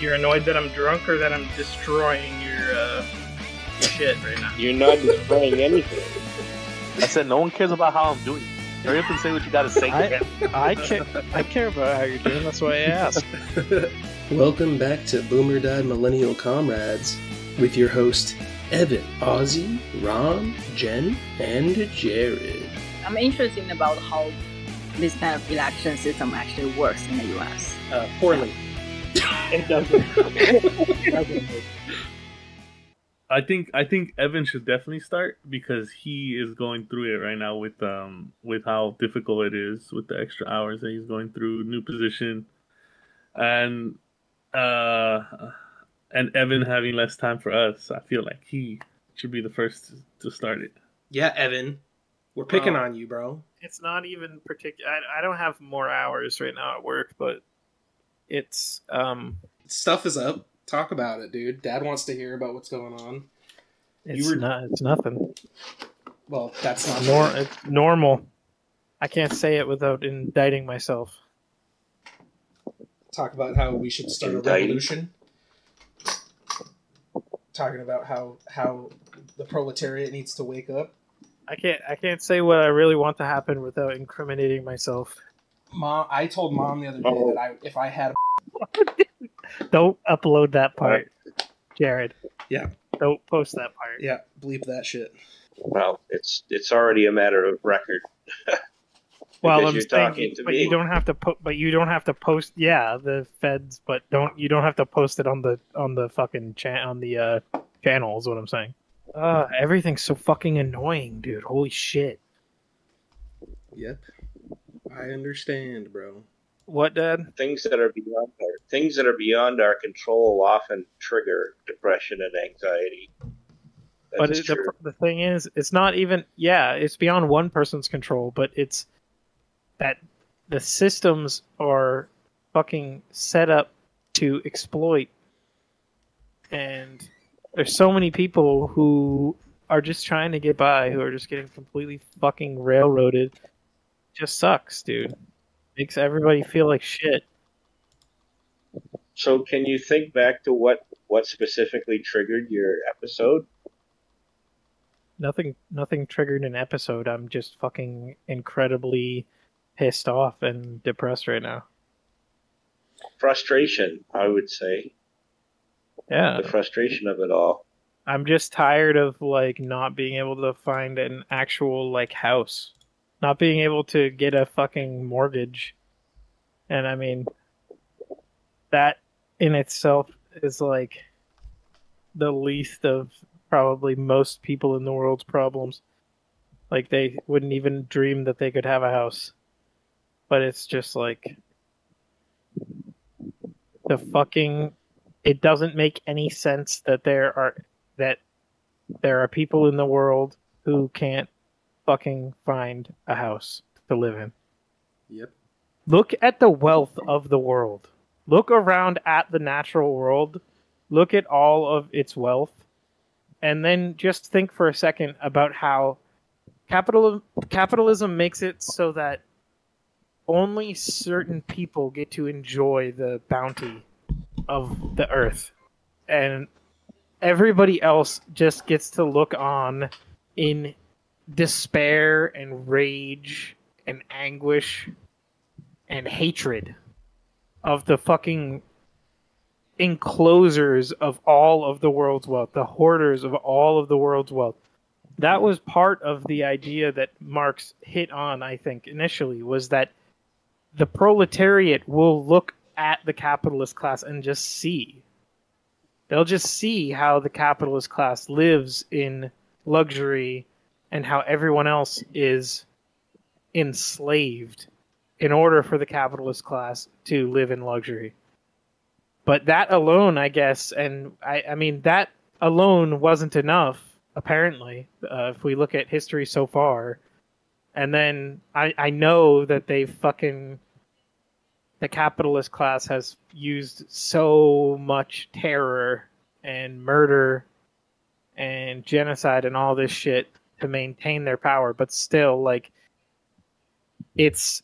You're annoyed that I'm drunk or that I'm destroying your uh, shit right now? You're not destroying anything. I said no one cares about how I'm doing. Hurry up and say what you gotta say. I, I care. I care about how you're doing. That's why I asked. Welcome back to Boomer Dad Millennial Comrades with your host Evan, Ozzy, Ron, Jen, and Jared. I'm interested about how this kind of election system actually works in the U.S. Uh, poorly. It doesn't. it doesn't. I think I think Evan should definitely start because he is going through it right now with um with how difficult it is with the extra hours that he's going through, new position, and uh and Evan having less time for us. I feel like he should be the first to start it. Yeah, Evan, we're picking Well- on you, bro. It's not even particular. I, I don't have more hours right now at work, but it's um Stuff is up. Talk about it, dude. Dad wants to hear about what's going on. It's were- not. It's nothing. Well, that's not Nor, it's normal. I can't say it without indicting myself. talk about how we should start a revolution. Talking about how how the proletariat needs to wake up. I can't. I can't say what I really want to happen without incriminating myself. Mom, I told mom the other day that I if I had Don't upload that part, Jared. Yeah. Don't post that part. yeah, bleep that shit. Well, it's it's already a matter of record. Well, I'm you're saying, talking to but me. you don't have to put. But you don't have to post. Yeah, the feds. But don't you don't have to post it on the on the fucking cha- on the uh, channel. Is what I'm saying. Uh, everything's so fucking annoying, dude. Holy shit. Yep. I understand, bro. What, Dad? Things that are beyond our things that are beyond our control often trigger depression and anxiety. That but it, the, the thing is, it's not even. Yeah, it's beyond one person's control. But it's that the systems are fucking set up to exploit, and there's so many people who are just trying to get by, who are just getting completely fucking railroaded. Just sucks, dude. Makes everybody feel like shit. So, can you think back to what what specifically triggered your episode? Nothing, nothing triggered an episode. I'm just fucking incredibly pissed off and depressed right now. Frustration, I would say. Yeah, The frustration of it all. I'm just tired of like not being able to find an actual like house, not being able to get a fucking mortgage, and I mean, that in itself is like the least of probably most people in the world's problems. Like they wouldn't even dream that they could have a house, but it's just like the fucking it doesn't make any sense that there are that there are people in the world who can't fucking find a house to live in. Yep. Look at the wealth of the world. Look around at the natural world. Look at all of its wealth. And then just think for a second about how capital capitalism makes it so that only certain people get to enjoy the bounty of the earth and everybody else just gets to look on in despair and rage and anguish and hatred of the fucking enclosers of all of the world's wealth, the hoarders of all of the world's wealth. That was part of the idea that Marx hit on, I think, initially, was that the proletariat will look at the capitalist class and just see. They'll just see how the capitalist class lives in luxury and how everyone else is enslaved in order for the capitalist class to live in luxury. But that alone, I guess, and I, I mean, that alone wasn't enough, apparently, uh, if we look at history so far. And then I, I know that they fucking the capitalist class has used so much terror and murder and genocide and all this shit to maintain their power but still like it's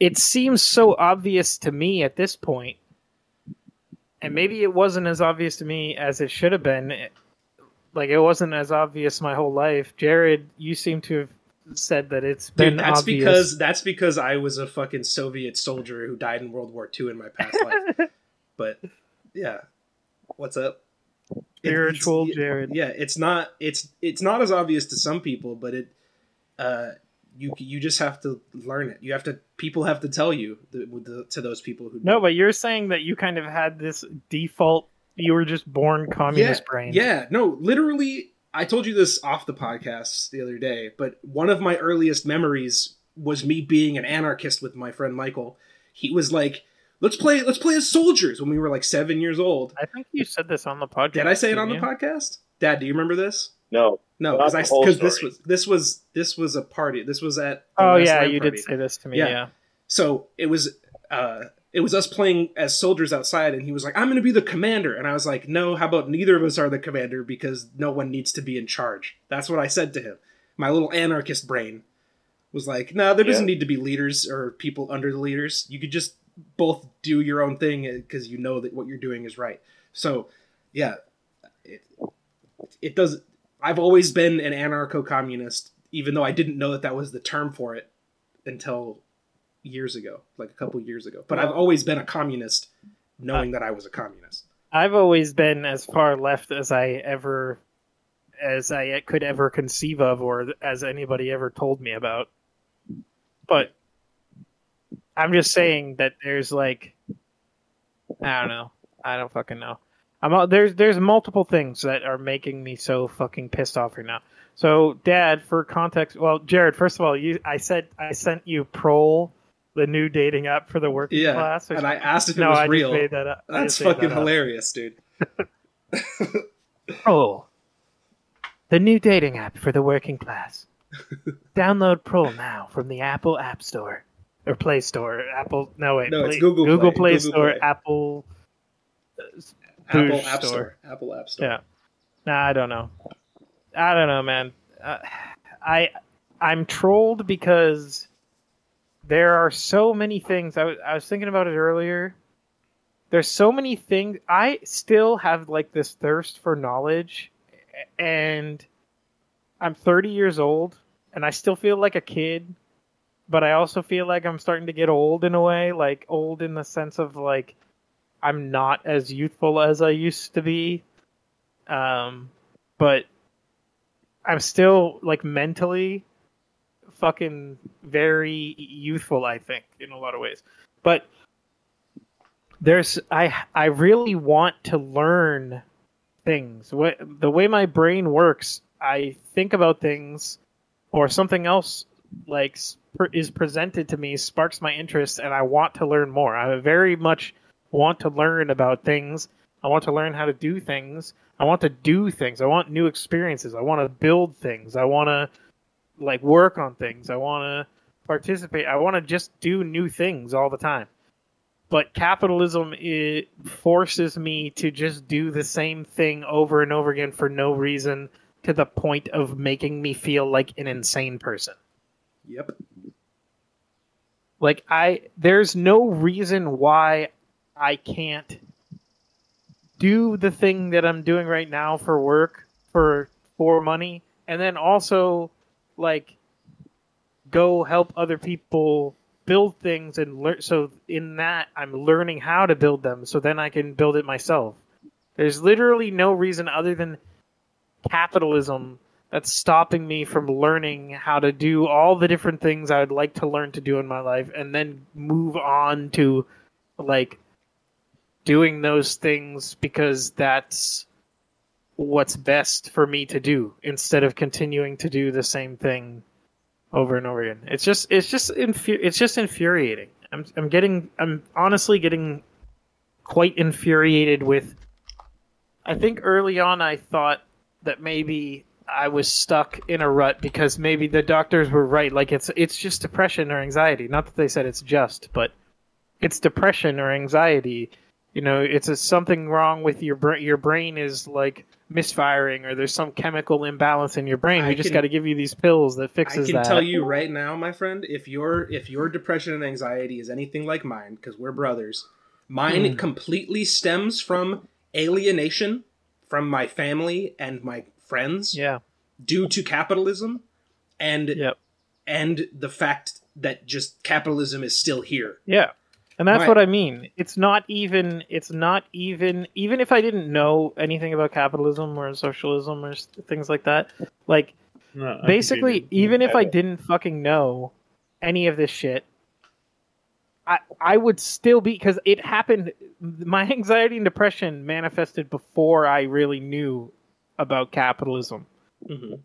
it seems so obvious to me at this point and maybe it wasn't as obvious to me as it should have been. It- like it wasn't as obvious my whole life. Jared, you seem to have said that it's been Dude, that's obvious. because that's because I was a fucking Soviet soldier who died in World War II in my past life. But yeah, what's up? It's- spiritual Jared. Yeah, it's not it's it's not as obvious to some people, but it uh you you just have to learn it. You have to people have to tell you the, the, to those people who No, but you're saying that you kind of had this default. You were just born communist yeah, brain. Yeah, no, literally, I told you this off the podcast the other day, but one of my earliest memories was me being an anarchist with my friend Michael. He was like, "Let's play, let's play as soldiers." When we were like seven years old. I think you said this on the podcast. Did I say it on the you? podcast? Dad, do you remember this? No, No, because I because this was this was this was a party. This was at Oh yeah, you party. did say this to me. Yeah. Yeah. so it was uh it was us playing as soldiers outside and he was like i'm gonna be the commander and i was like no how about neither of us are the commander because no one needs to be in charge that's what i said to him my little anarchist brain was like no there doesn't Yeah. need to be leaders or people under the leaders you could just both do your own thing eh, because you know that what you're doing is right so yeah it, it does i've always been an anarcho-communist even though i didn't know that that was the term for it until years ago, like a couple years ago. But I've always been a communist, knowing that I was a communist. I've always been as far left as I ever, as I could ever conceive of, or as anybody ever told me about. But I'm just saying that there's like, I don't know. I don't fucking know. I'm there's there's multiple things that are making me so fucking pissed off right now. So, Dad, for context, well, Jared, first of all, you I said I sent you Prol, the new dating app for the working Yeah, class. and I asked if it was I real. that up. That's fucking that hilarious, dude. Prol, the new dating app for the working class. Download Prol now from the Apple App Store or Play Store. Apple, no wait, No, it's Google Google Play. Play Google Store, Play. Apple. Apple App Store. Store. Apple App Store. Yeah. Nah, I don't know. I don't know, man. Uh, I I'm trolled because there are so many things. I I was thinking about it earlier. There's so many things. I still have like this thirst for knowledge, and I'm 30 years old, and I still feel like a kid. But I also feel like I'm starting to get old in a way, like old in the sense of like I'm not as youthful as I used to be. Um, but I'm still like mentally fucking very youthful, I think, in a lot of ways. But there's I I really want to learn things. What the way my brain works, I think about things or something else like is presented to me sparks my interest and I want to learn more. I very much want to learn about things. I want to learn how to do things. I want to do things. I want new experiences. I want to build things. I want to like work on things. I want to participate. I want to just do new things all the time. But capitalism it forces me to just do the same thing over and over again for no reason to the point of making me feel like an insane person. Yep. Like I there's no reason why I can't do the thing that I'm doing right now for work for for money and then also like go help other people build things and learn so in that I'm learning how to build them so then I can build it myself. There's literally no reason other than capitalism that's stopping me from learning how to do all the different things I would like to learn to do in my life and then move on to like doing those things because that's what's best for me to do instead of continuing to do the same thing over and over again. It's just it's just infu- it's just infuriating. I'm I'm getting I'm honestly getting quite infuriated with I think early on I thought that maybe I was stuck in a rut because maybe the doctors were right. Like it's it's just depression or anxiety. Not that they said it's just, but it's depression or anxiety. You know, it's a, something wrong with your brain. Your brain is like misfiring, or there's some chemical imbalance in your brain. I We just got to give you these pills that fixes. That. I can that. tell you right now, my friend, if your if your depression and anxiety is anything like mine, because we're brothers, Mine Mm. completely stems from alienation from my family and my friends Yeah. due to capitalism and Yep. and the fact that just capitalism is still here. Yeah. And that's Right. what I mean. It's not even it's not even even if I didn't know anything about capitalism or socialism or things like that, like No, I can basically get you. even if I didn't fucking know any of this shit, I I would still be cuz it happened my anxiety and depression manifested before I really knew about capitalism. Mhm.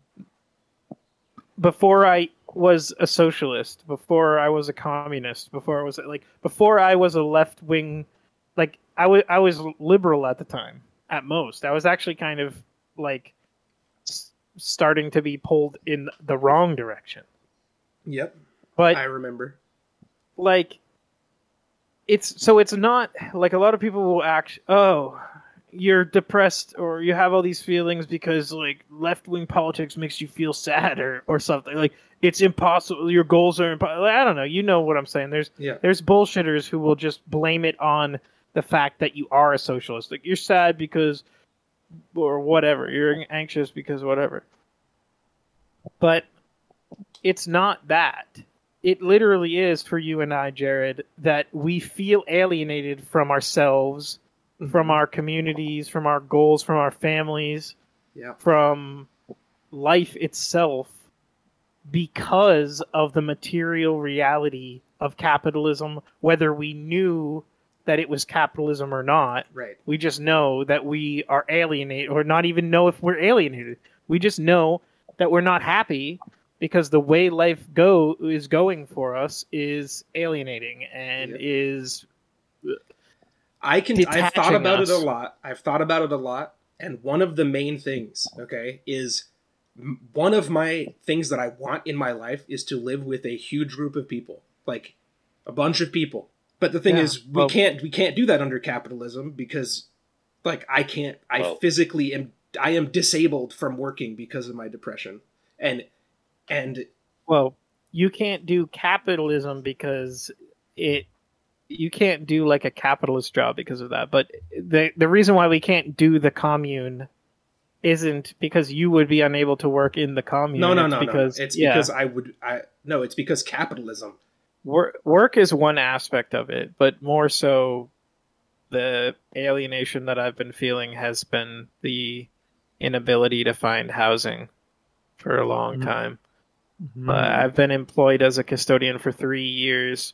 before I was a socialist, before I was a communist, before I was like before I was a left wing, like I was I was liberal at the time at most. I was actually kind of like s- starting to be pulled in the wrong direction. Yep, But I remember. like it's so it's not like a lot of people will act oh you're depressed or you have all these feelings because like left-wing politics makes you feel sad or, or something. Like it's impossible. Your goals are impossible i don't know. You know what i'm saying. There's Yeah. there's bullshitters who will just blame it on the fact that you are a socialist. Like you're sad because or whatever. You're anxious because whatever. But it's not that. It literally is for you and I, Jared, that we feel alienated from ourselves, from mm-hmm. our communities, from our goals, from our families, Yeah. from life itself because of the material reality of capitalism, whether we knew that it was capitalism or not. Right. We just know that we are alienated, or not even know if we're alienated. We just know that we're not happy because the way life go is going for us is alienating and Yep. is I can. I've thought about us. it a lot. I've thought about it a lot, and one of the main things, okay, is one of my things that I want in my life is to live with a huge group of people, like a bunch of people. But the thing Yeah, is, we well- can't we can't do that under capitalism because, like, I can't. I Well- physically am. I am disabled from working because of my depression, and and well, you can't do capitalism because it you can't do like a capitalist job because of that. But the the reason why we can't do the commune isn't because you would be unable to work in the commune. no, no, it's no, because no. It's yeah. because I would. I no. It's because capitalism. work work is one aspect of it, but more so the alienation that I've been feeling has been the inability to find housing for a long Mhm. time. Mhm. But I've been employed as a custodian for three years,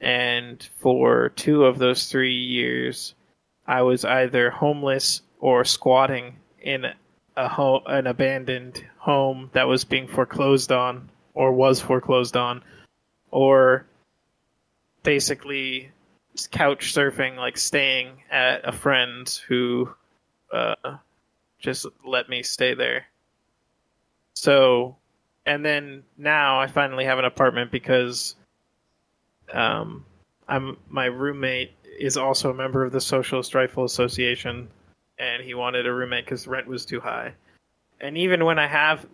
and for two of those three years, I was either homeless or squatting in a ho- an abandoned home that was being foreclosed on or was foreclosed on, or basically couch surfing, like staying at a friend's who uh, just let me stay there. So and then now I finally have an apartment because um, I'm my roommate is also a member of the Socialist Rifle Association, and he wanted a roommate because rent was too high. And even when I have,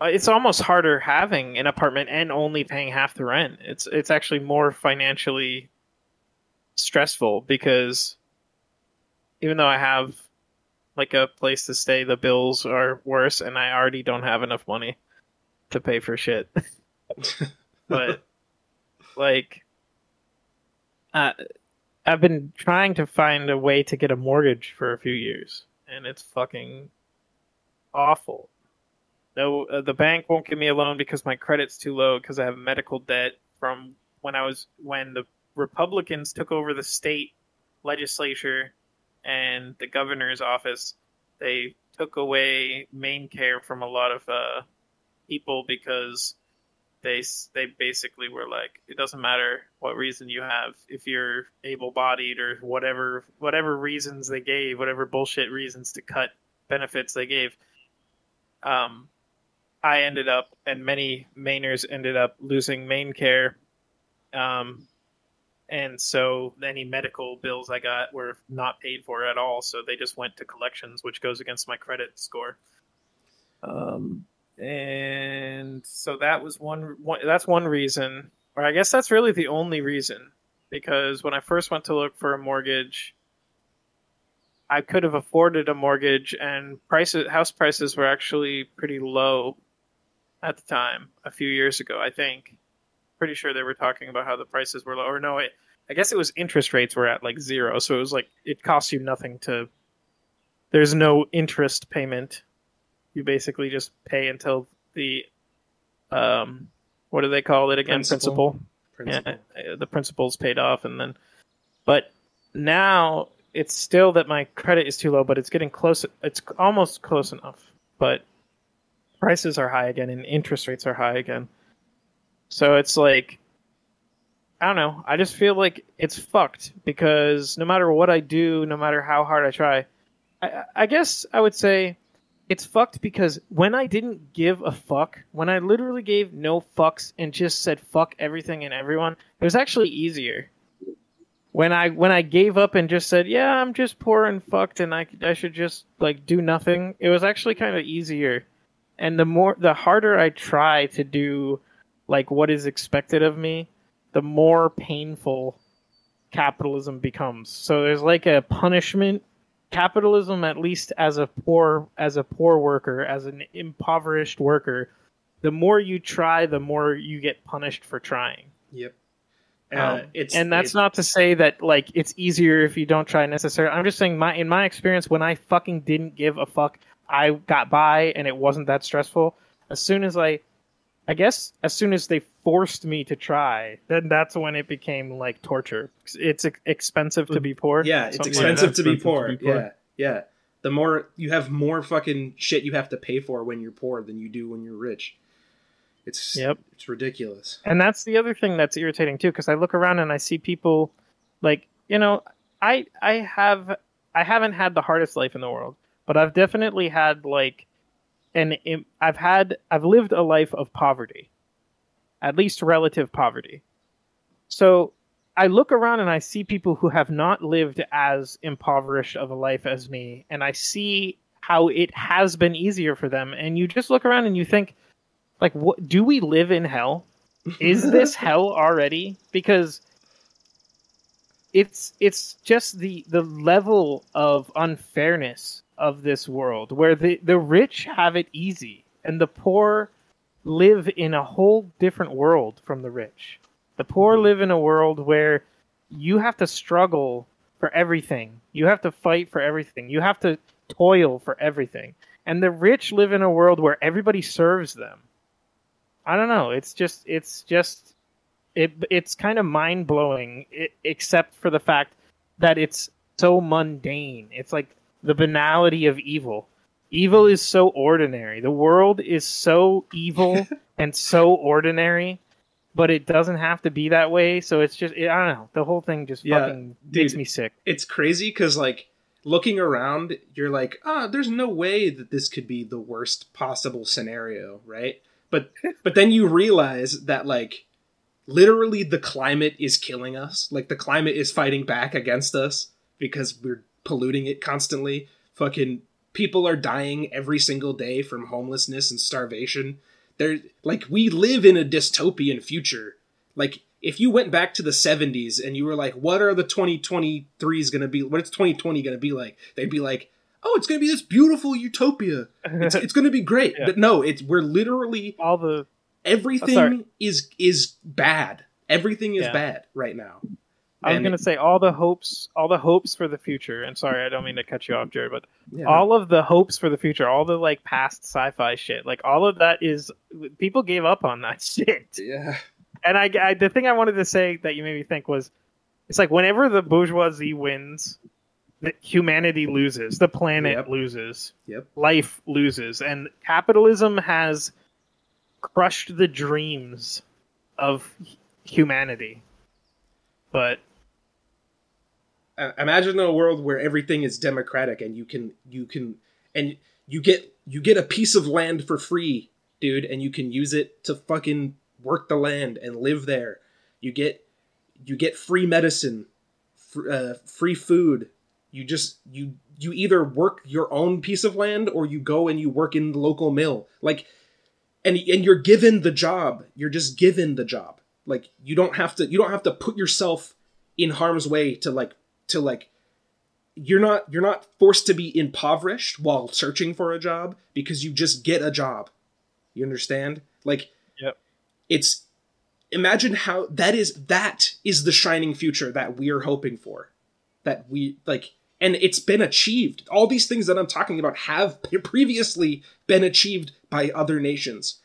uh, it's almost harder having an apartment and only paying half the rent. It's it's actually more financially stressful because even though I have like a place to stay, the bills are worse, and I already don't have enough money to pay for shit. but like, uh, I've been trying to find a way to get a mortgage for a few years, and it's fucking awful. No, uh, the bank won't give me a loan because my credit's too low because I have medical debt from when I was when the Republicans took over the state legislature and the governor's office. They took away MaineCare from a lot of uh, people because they they basically were like it doesn't matter what reason you have if you're able-bodied or whatever whatever reasons they gave whatever bullshit reasons to cut benefits they gave. Um i ended up and many Mainers ended up losing MaineCare. Um and so any medical bills i got were not paid for at all so they just went to collections which goes against my credit score. Um and so that was one, one that's one reason or i guess that's really the only reason because when I first went to look for a mortgage, I could have afforded a mortgage, and prices house prices were actually pretty low at the time. A few years ago, I think. Pretty sure they were talking about how the prices were low. Or no, it, I guess it was interest rates were at like zero, so it was like it costs you nothing to. There's no interest payment. You basically just pay until the, um, what do they call it again? Principal. Principal Principle. yeah, uh, the principal's paid off, and then, but now it's still that my credit is too low, but it's getting close. It's almost close enough, but prices are high again, and interest rates are high again. So it's like, I don't know. I just feel like it's fucked because no matter what I do, no matter how hard I try, I, I guess I would say it's fucked because when I didn't give a fuck, when I literally gave no fucks and just said fuck everything and everyone, it was actually easier. When I when I gave up and just said, "Yeah, I'm just poor and fucked and I I should just like do nothing." It was actually kind of easier. And the more the harder I try to do like what is expected of me, the more painful capitalism becomes. So there's like a punishment capitalism at least as a poor as a poor worker as an impoverished worker the more you try the more you get punished for trying. Yep. Um, Uh, it's and that's it- not to say that like it's easier if you don't try necessarily. I'm just saying my in my experience when i fucking didn't give a fuck i got by and it wasn't that stressful. As soon as i i guess as soon as they forced me to try then that's when it became like torture it's expensive to be mm, poor Yeah, it's Something like expensive to be Expensive to poor. be poor. Yeah, yeah. The more you have more fucking shit you have to pay for when you're poor than you do when you're rich. It's Yep. it's ridiculous. And that's the other thing that's irritating too, because I look around and I see people, like you know, I I have I haven't had the hardest life in the world, but I've definitely had like, an im- I've had I've lived a life of poverty, at least relative poverty. So I look around and I see people who have not lived as impoverished of a life as me, and I see how it has been easier for them. And you just look around and you think, like, what do we live in hell? Is this hell already? Because it's it's just the the level of unfairness of this world where the the rich have it easy and the poor live in a whole different world from the rich. The poor mm-hmm. live in a world where you have to struggle for everything. You have to fight for everything. You have to toil for everything. And the rich live in a world where everybody serves them. I don't know. It's just it's just it it's kind of mind blowing, except for the fact that it's so mundane. It's like the banality of evil. Evil is so ordinary. The world is so evil and so ordinary, but it doesn't have to be that way. So it's just I don't know. The whole thing just Yeah, fucking makes me sick. It's crazy because like looking around, you're like, ah, there's no way that this could be the worst possible scenario, right? But but then you realize that like literally the climate is killing us. Like the climate is fighting back against us because we're polluting it constantly. Fucking people are dying every single day from homelessness and starvation. There like we live in a dystopian future. Like if you went back to the 70s and you were like what are the 2023s going to be what is 2020 going to be like? They'd be like Oh, it's gonna be this beautiful utopia. It's, it's gonna be great. Yeah. But no, it's we're literally All the everything sorry. is is bad. Everything is Yeah. bad right now. I was And- gonna say all the hopes, all the hopes for the future. And sorry, I don't mean to cut you off, Jared, but Yeah. all of the hopes for the future, all the like past sci-fi shit, like all of that is people gave up on that shit. yeah. And I, I the thing I wanted to say that you made me think was, it's like whenever the bourgeoisie wins, humanity loses, the planet Yep. loses, Yep. life loses, and capitalism has crushed the dreams of humanity. But imagine a world where everything is democratic and you can you can and you get you get a piece of land for free, dude, and you can use it to fucking work the land and live there. You get you get free medicine, fr- uh, free food. You just you you either work your own piece of land or you go and you work in the local mill. Like and and you're given the job. You're just given the job. Like you don't have to you don't have to put yourself in harm's way to like to like you're not you're not forced to be impoverished while searching for a job because you just get a job. You understand? Like Yep. it's imagine how that is that is the shining future that we're hoping for. That we like and it's been achieved. All these things that I'm talking about have previously been achieved by other nations.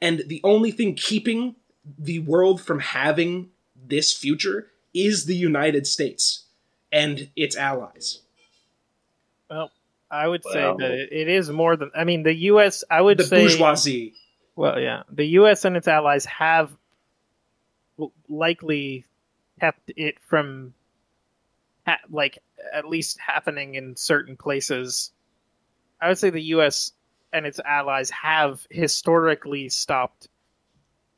And the only thing keeping the world from having this future is the United States and its allies. Well, I would say that it, it is more than. I mean, the U.S. I would The say. bourgeoisie. Well, yeah, the U.S. and its allies have likely kept it from, ha- like at least happening in certain places. I would say the U.S. and its allies have historically stopped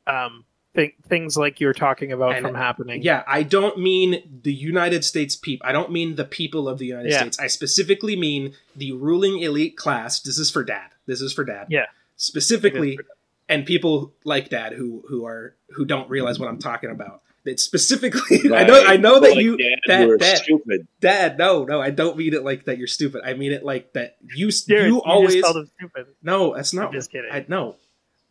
um, th- things like you're talking about And- from happening. Yeah, I don't mean the United States people. I don't mean the people of the United Yeah. States. I specifically mean the ruling elite class. This is for dad. This is for dad. Yeah. Specifically, It is and people like dad who who are who don't realize what I'm talking about. That specifically, I know I know that Like you Dad, that- you are that- stupid. dad. No, no, I don't mean it like that. You're stupid. I mean it like that. You Jared, you you always just called him stupid. no. That's not. I'm just kidding. I no.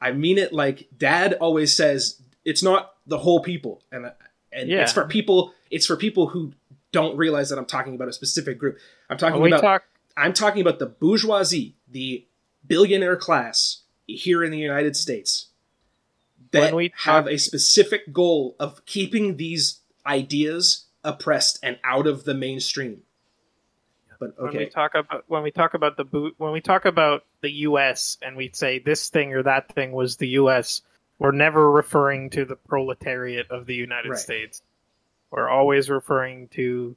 I mean it like dad always says. It's not the whole people, and and Yeah. it's for people. It's for people who don't realize that I'm talking about a specific group. I'm talking about. talk I'm talking about the bourgeoisie, the billionaire class here in the United States that we have a specific goal of keeping these ideas oppressed and out of the mainstream. But when we okay, talk about when we talk about the boot when we talk about the U.S. and we say this thing or that thing was the U.S. We're never referring to the proletariat of the United Right. States. We're always referring to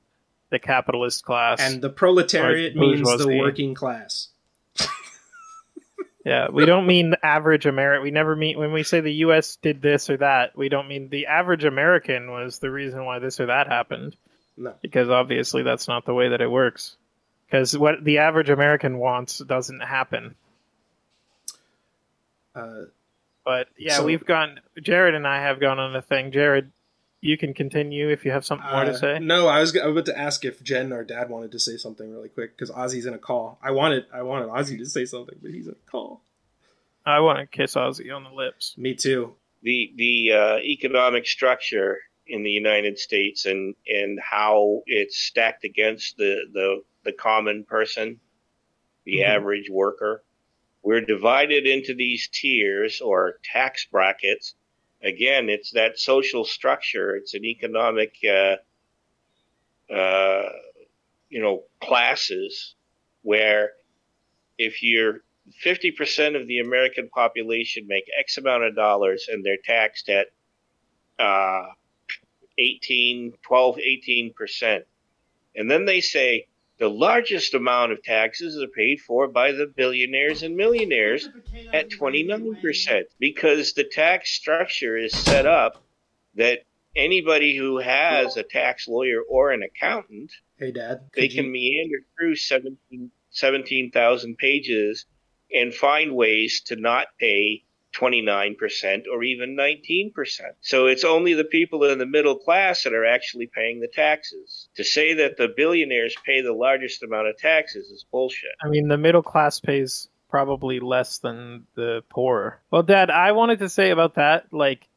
the capitalist class. and the proletariat means the working class. yeah, we don't mean the average American. We never mean when we say the U.S. did this or that. We don't mean the average American was the reason why this or that happened. No. because obviously that's not the way that it works. Because what the average American wants doesn't happen. Uh, But yeah, So- we've gone. Jared and I have gone on a thing. Jared, you can continue if you have something more uh, to say. No, I was, g- I was about to ask if Jen or Dad wanted to say something really quick because Ozzy's in a call. I wanted I wanted Ozzy to say something, but he's in a call. I want to kiss Ozzy on the lips. Me too. the the uh, economic structure in the United States and and how it's stacked against the the, the common person, the Mhm. average worker. We're divided into these tiers or tax brackets. Again, it's that social structure. It's an economic, uh, uh, you know, classes where if you're 50% of the American population make X amount of dollars and they're taxed at uh, 18, 12, 18%. And then they say the largest amount of taxes are paid for by the billionaires and millionaires at 29% because the tax structure is set up that anybody who has a tax lawyer or an accountant Hey, Dad. they can you- meander through 17 17,000 pages and find ways to not pay 29% or even 19%. So it's only the people in the middle class that are actually paying the taxes. To say that the billionaires pay the largest amount of taxes is bullshit. I mean, the middle class pays probably less than the poor. Well, Dad, I wanted to say about that, like,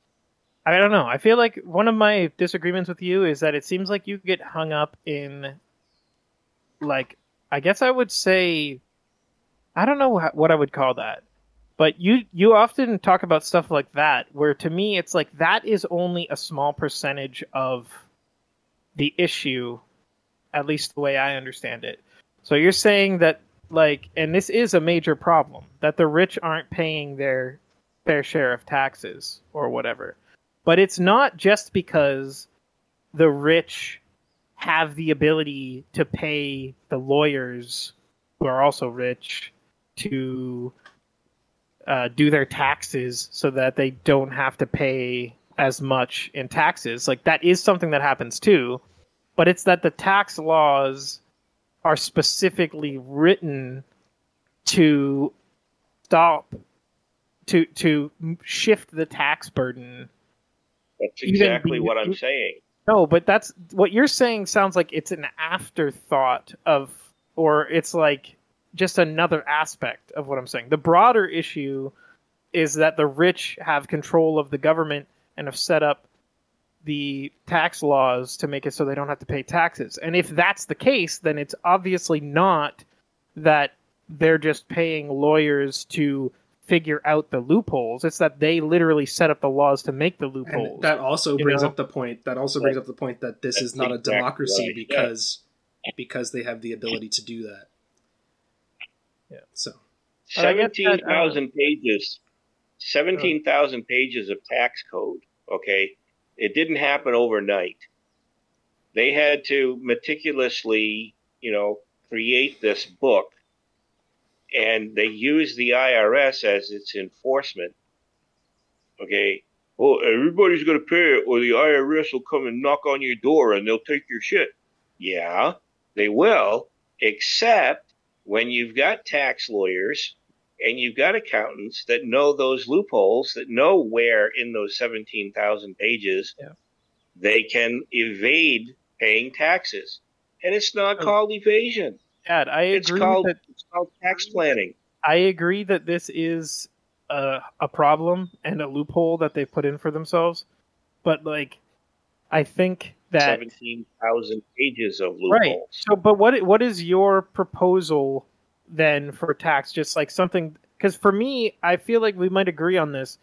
I don't know. I feel like one of my disagreements with you is that it seems like you get hung up in, like, I guess I would say, I don't know what I would call that, but you you often talk about stuff like that, where to me it's like that is only a small percentage of the issue, at least the way I understand it. So you're saying that like and this is a major problem that the rich aren't paying their fair share of taxes or whatever. But it's not just because the rich have the ability to pay the lawyers who are also rich to uh, do their taxes so that they don't have to pay as much in taxes. Like that is something that happens too, but it's that the tax laws are specifically written to stop to to shift the tax burden That's exactly what I'm saying. No, but that's what you're saying sounds like it's an afterthought of or it's like just another aspect of what I'm saying. The broader issue is that the rich have control of the government and have set up the tax laws to make it so they don't have to pay taxes. And if that's the case, then it's obviously not that they're just paying lawyers to figure out the loopholes. It's that they literally set up the laws to make the loopholes. And that also brings know? up the point. That also brings up the point that this is not a democracy right, yeah. because because they have the ability to do that. Yeah. So I guess that, uh, Seventeen thousand pages. Seventeen thousand pages of tax code. Okay, it didn't happen overnight. They had to meticulously, you know, create this book, and they used the IRS as its enforcement. Okay. Well, everybody's going to pay it, or the IRS will come and knock on your door and they'll take your shit. Yeah, they will, except when you've got tax lawyers and you've got accountants that know those loopholes, that know where in those 17,000 pages Yeah. they can evade paying taxes. And it's not Oh. called evasion. Dad, I It's agree called that it's called tax planning. I agree that this is a, a problem and a loophole that they put in for themselves. But like, I think that 17,000 pages of right. So, but what what is your proposal then for tax? Just like something because for me, I feel like we might agree on this.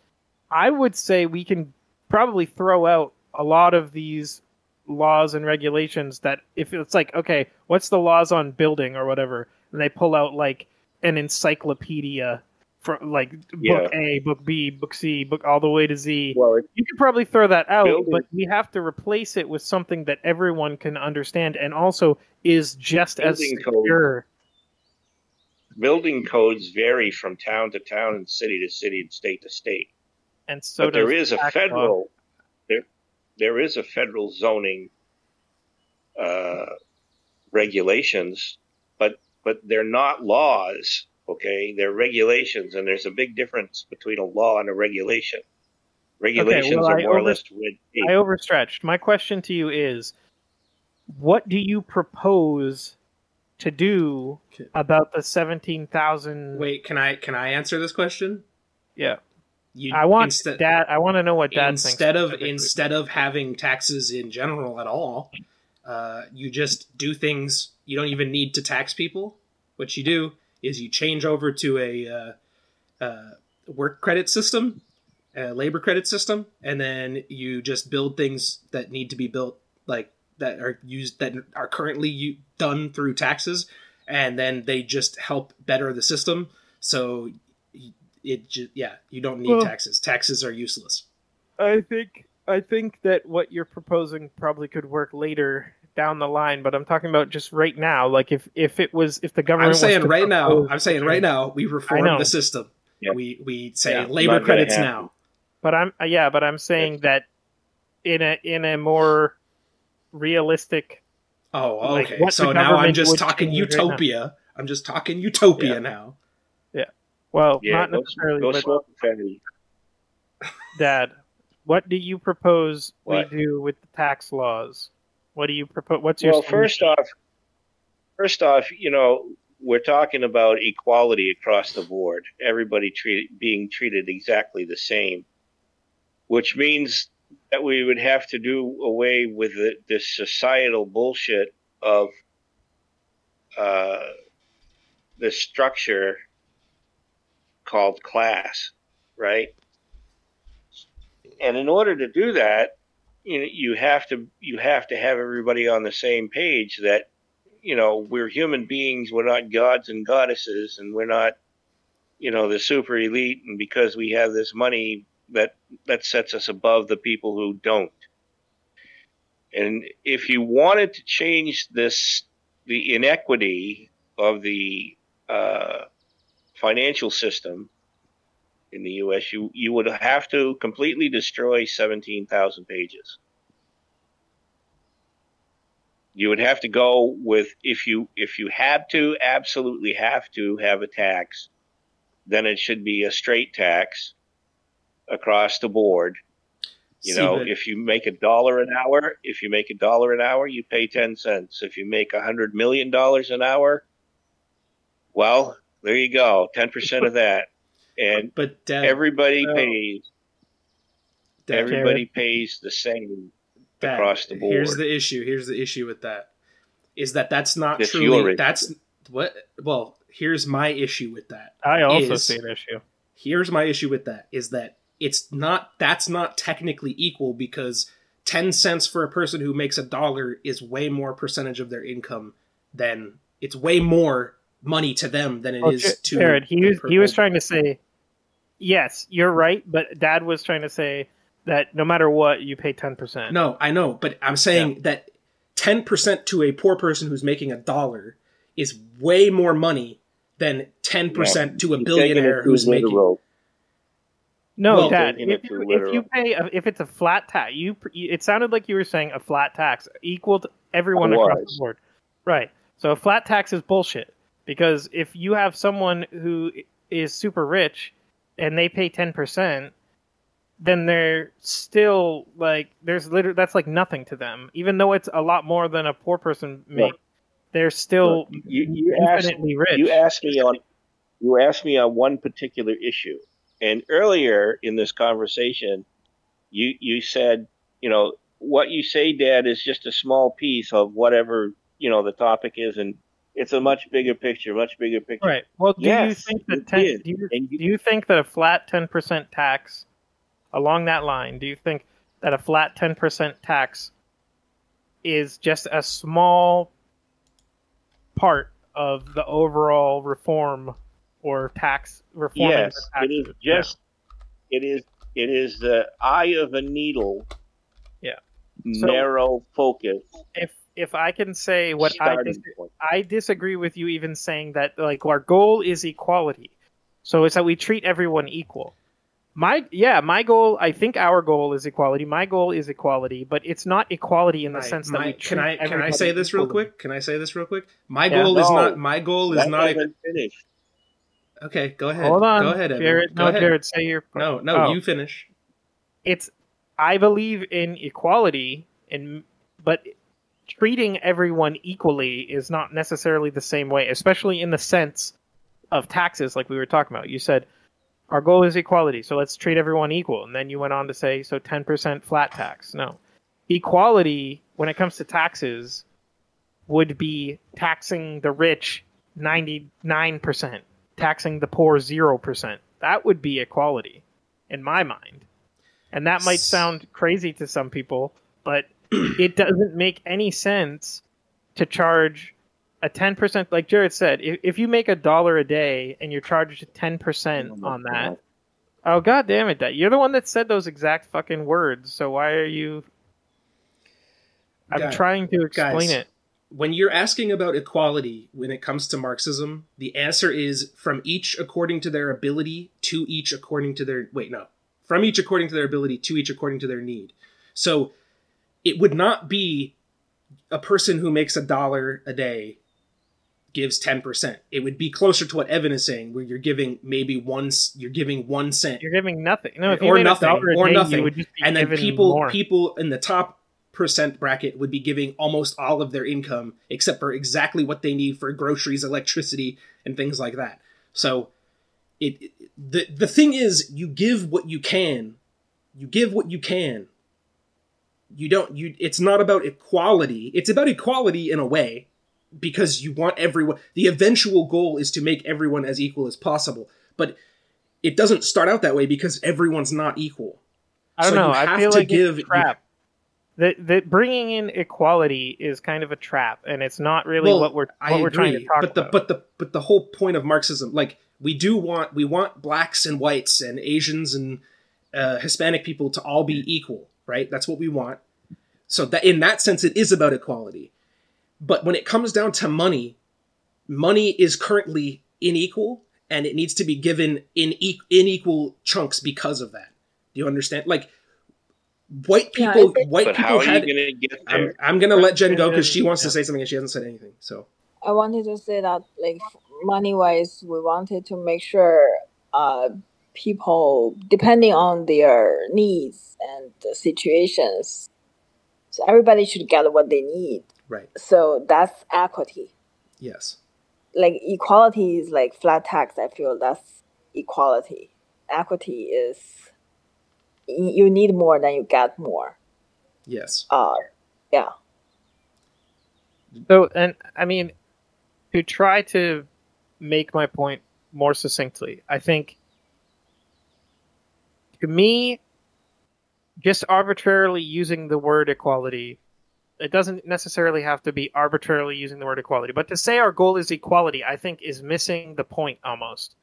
I would say we can probably throw out a lot of these laws and regulations that if it's like okay what's the laws on building or whatever and they pull out like an encyclopedia for like book a book b book c book all the way to z Well, it, you could probably throw that out Building- but we have to replace it with something that everyone can understand and also is just as Building code. secure building codes vary from town to town and city to city and state to state. and so but there does a federal there there is a federal zoning uh, regulations, but but they're not laws. Okay, they're regulations, and there's a big difference between a law and a regulation. Regulations well, are I more or less red tape. I overstretched. My question to you is what do you propose to do about the 17,000 wait, can I can I answer this question? Yeah. You, I want instead, dad I want to know what dad instead thinks. of instead of having taxes in general at all, uh, you just do things. You don't even need to tax people. What you do is you change over to a uh, uh, work credit system, a labor credit system, and then you just build things that need to be built, like that are used that are currently u- done through taxes, and then they just help better the system. So it ju- yeah, you don't need Well- taxes. Taxes are useless. I think I think that what you're proposing probably could work later down the line, but I'm talking about just right now. Like if if it was if the government I'm saying to right now. I'm saying right now. We reform the system. Yeah. We we say Yeah, labor credits now. But I'm uh, yeah, but I'm saying that in a in a more realistic Oh, okay. what so now I'm just talking change right utopia. I'm just talking utopia Yeah. now. Yeah. Well, yeah, not go, necessarily, go but smoke a fatty. Dad, what do you propose What? we do with the tax laws? What do you propose? What's your Well, solution? first off, first off, you know, we're talking about equality across the board. Everybody treated being treated exactly the same, which means that we would have to do away with the, this societal bullshit of uh, the structure called class, right? And in order to do that, you know, you have to you have to have everybody on the same page that you know we're human beings we're not gods and goddesses and we're not you know the super elite and because we have this money that that sets us above the people who don't. And if you wanted to change this the inequity of the uh, financial system in the US, you, you would have to completely destroy 17,000 pages. You would have to go with if you if you had to absolutely have to have a tax, then it should be a straight tax across the board. You See, know, if you make a dollar an hour, if you make a dollar an hour, you pay ten cents. If you make a hundred million dollars an hour, well, there you go, ten percent of that, and but Dad, everybody well, pays. Dad, Everybody pays the same Dad, across the board. Here's the issue. Here's the issue with that. Is that that's not That's truly that's what well, here's my issue with that. I also is- see an issue. Here's my issue with that is that it's not that's not technically equal because 10 cents for a person who makes a dollar is way more percentage of their income than it's way more money to them than it Well, is to Jared, he was he was trying to say, yes, you're right, but Dad was trying to say that no matter what, you pay ten percent. No, I know, but I'm saying that 10% to a poor person who's making a dollar is way more money than 10% to a billionaire taking it who's making literal. No, Well, Dad. If you, if you pay, a, if it's a flat tax, you it sounded like you were saying a flat tax equal to everyone I across the board, right? So a flat tax is bullshit because if you have someone who is super rich and they pay ten percent, then they're still like there's literally that's like nothing to them, even though it's a lot more than a poor person make. They're still You, you asked infinitely rich. you asked me on you asked me on one particular issue, and earlier in this conversation, you you said you know what you say, Dad, is just a small piece of whatever you know the topic is, and it's a much bigger picture, much bigger picture. Right. Well, do you think that ten, do you, you- do you think that a flat ten percent tax along that line? Do you think that a flat ten percent tax is just a small part of the overall reform or tax reform? Yes, it is just it is it is the eye of a needle. Yeah. So- narrow focus. If if I can say what I dis- I disagree with you even saying that like our goal is equality. So it's that we treat everyone equal. My yeah, my goal I think our goal is equality. My goal is equality, but it's not equality in the My- sense my- that we can I can I say this real quick? Can I say this real quick? My Yeah. goal is not my goal is not a, finished. Okay, go ahead. Hold on. Go ahead, Evan. Jared. Go No, ahead. Jared, say your No, no, Oh. you finish. it's I believe in equality and but treating everyone equally is not necessarily the same way, especially in the sense of taxes like we were talking about. You said our goal is equality, so let's treat everyone equal. And then you went on to say so 10% flat tax. No. Equality when it comes to taxes would be taxing the rich 99%, taxing the poor 0%. That would be equality in my mind. And that might sound crazy to some people, but it doesn't make any sense to charge a 10% like Jared said, if, if you make a dollar a day and you're charged 10% on that. Oh god damn it, that you're the one that said those exact fucking words, so why are you I'm Guys- trying to explain guys, it. When you're asking about equality when it comes to Marxism, the answer is from each according to their ability to each according to their wait, no. From each according to their ability to each according to their need. So it would not be a person who makes a dollar a day gives 10%. It would be closer to what Evan is saying where you're giving maybe one you're giving 1 cent You're giving nothing. No, if you or made nothing, a dollar a or day, nothing. you would just be and then people more. people in the top percent bracket would be giving almost all of their income except for exactly what they need for groceries electricity and things like that so it, it- the the thing is you give what you can you give what you can you don't you it's not about equality it's about equality in a way because you want everyone the eventual goal is to make everyone as equal as possible but it doesn't start out that way because everyone's not equal I don't So know. you I feel to like give- it's a trap. That that bringing in equality is kind of a trap, and it's not really Well, what we're what I we're trying to agree, talk but the about. but the but the whole point of Marxism, like we do want we want blacks and whites and Asians and uh, Hispanic people to all be equal, right? That's what we want. So that in that sense, it is about equality. But when it comes down to money, money is currently unequal, and it needs to be given in e- unequal chunks because of that. Do you understand? Like white people, think- white But people how are had. you going to get I'm, there? I'm gonna let Jen go because she wants Yeah. to say something and she hasn't said anything. So I wanted to say that, like, money wise, we wanted to make sure uh, people depending on their needs and the situations. So everybody should get what they need. Right. So that's equity. Yes. Like equality is like flat tax. I feel that's equality. Equity is you need more than you get more. Yes. Uh, yeah. So, and I mean, to try to make my point more succinctly, I think to me, just arbitrarily using the word equality, it doesn't necessarily have to be arbitrarily using the word equality, but to say our goal is equality, I think is missing the point almost.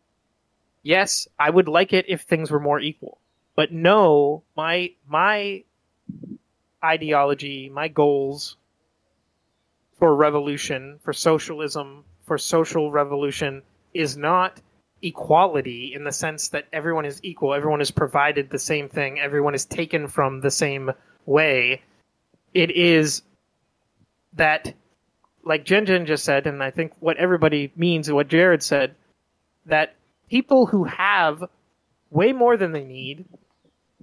Yes, I would like it if things were more equal, but no, my my ideology, my goals for revolution, for socialism, for social revolution is not equality in the sense that everyone is equal, everyone is provided the same thing, everyone is taken from the same way. It is that, like Jen Jen just said, and I think what everybody means and what Jared said, that people who have way more than they need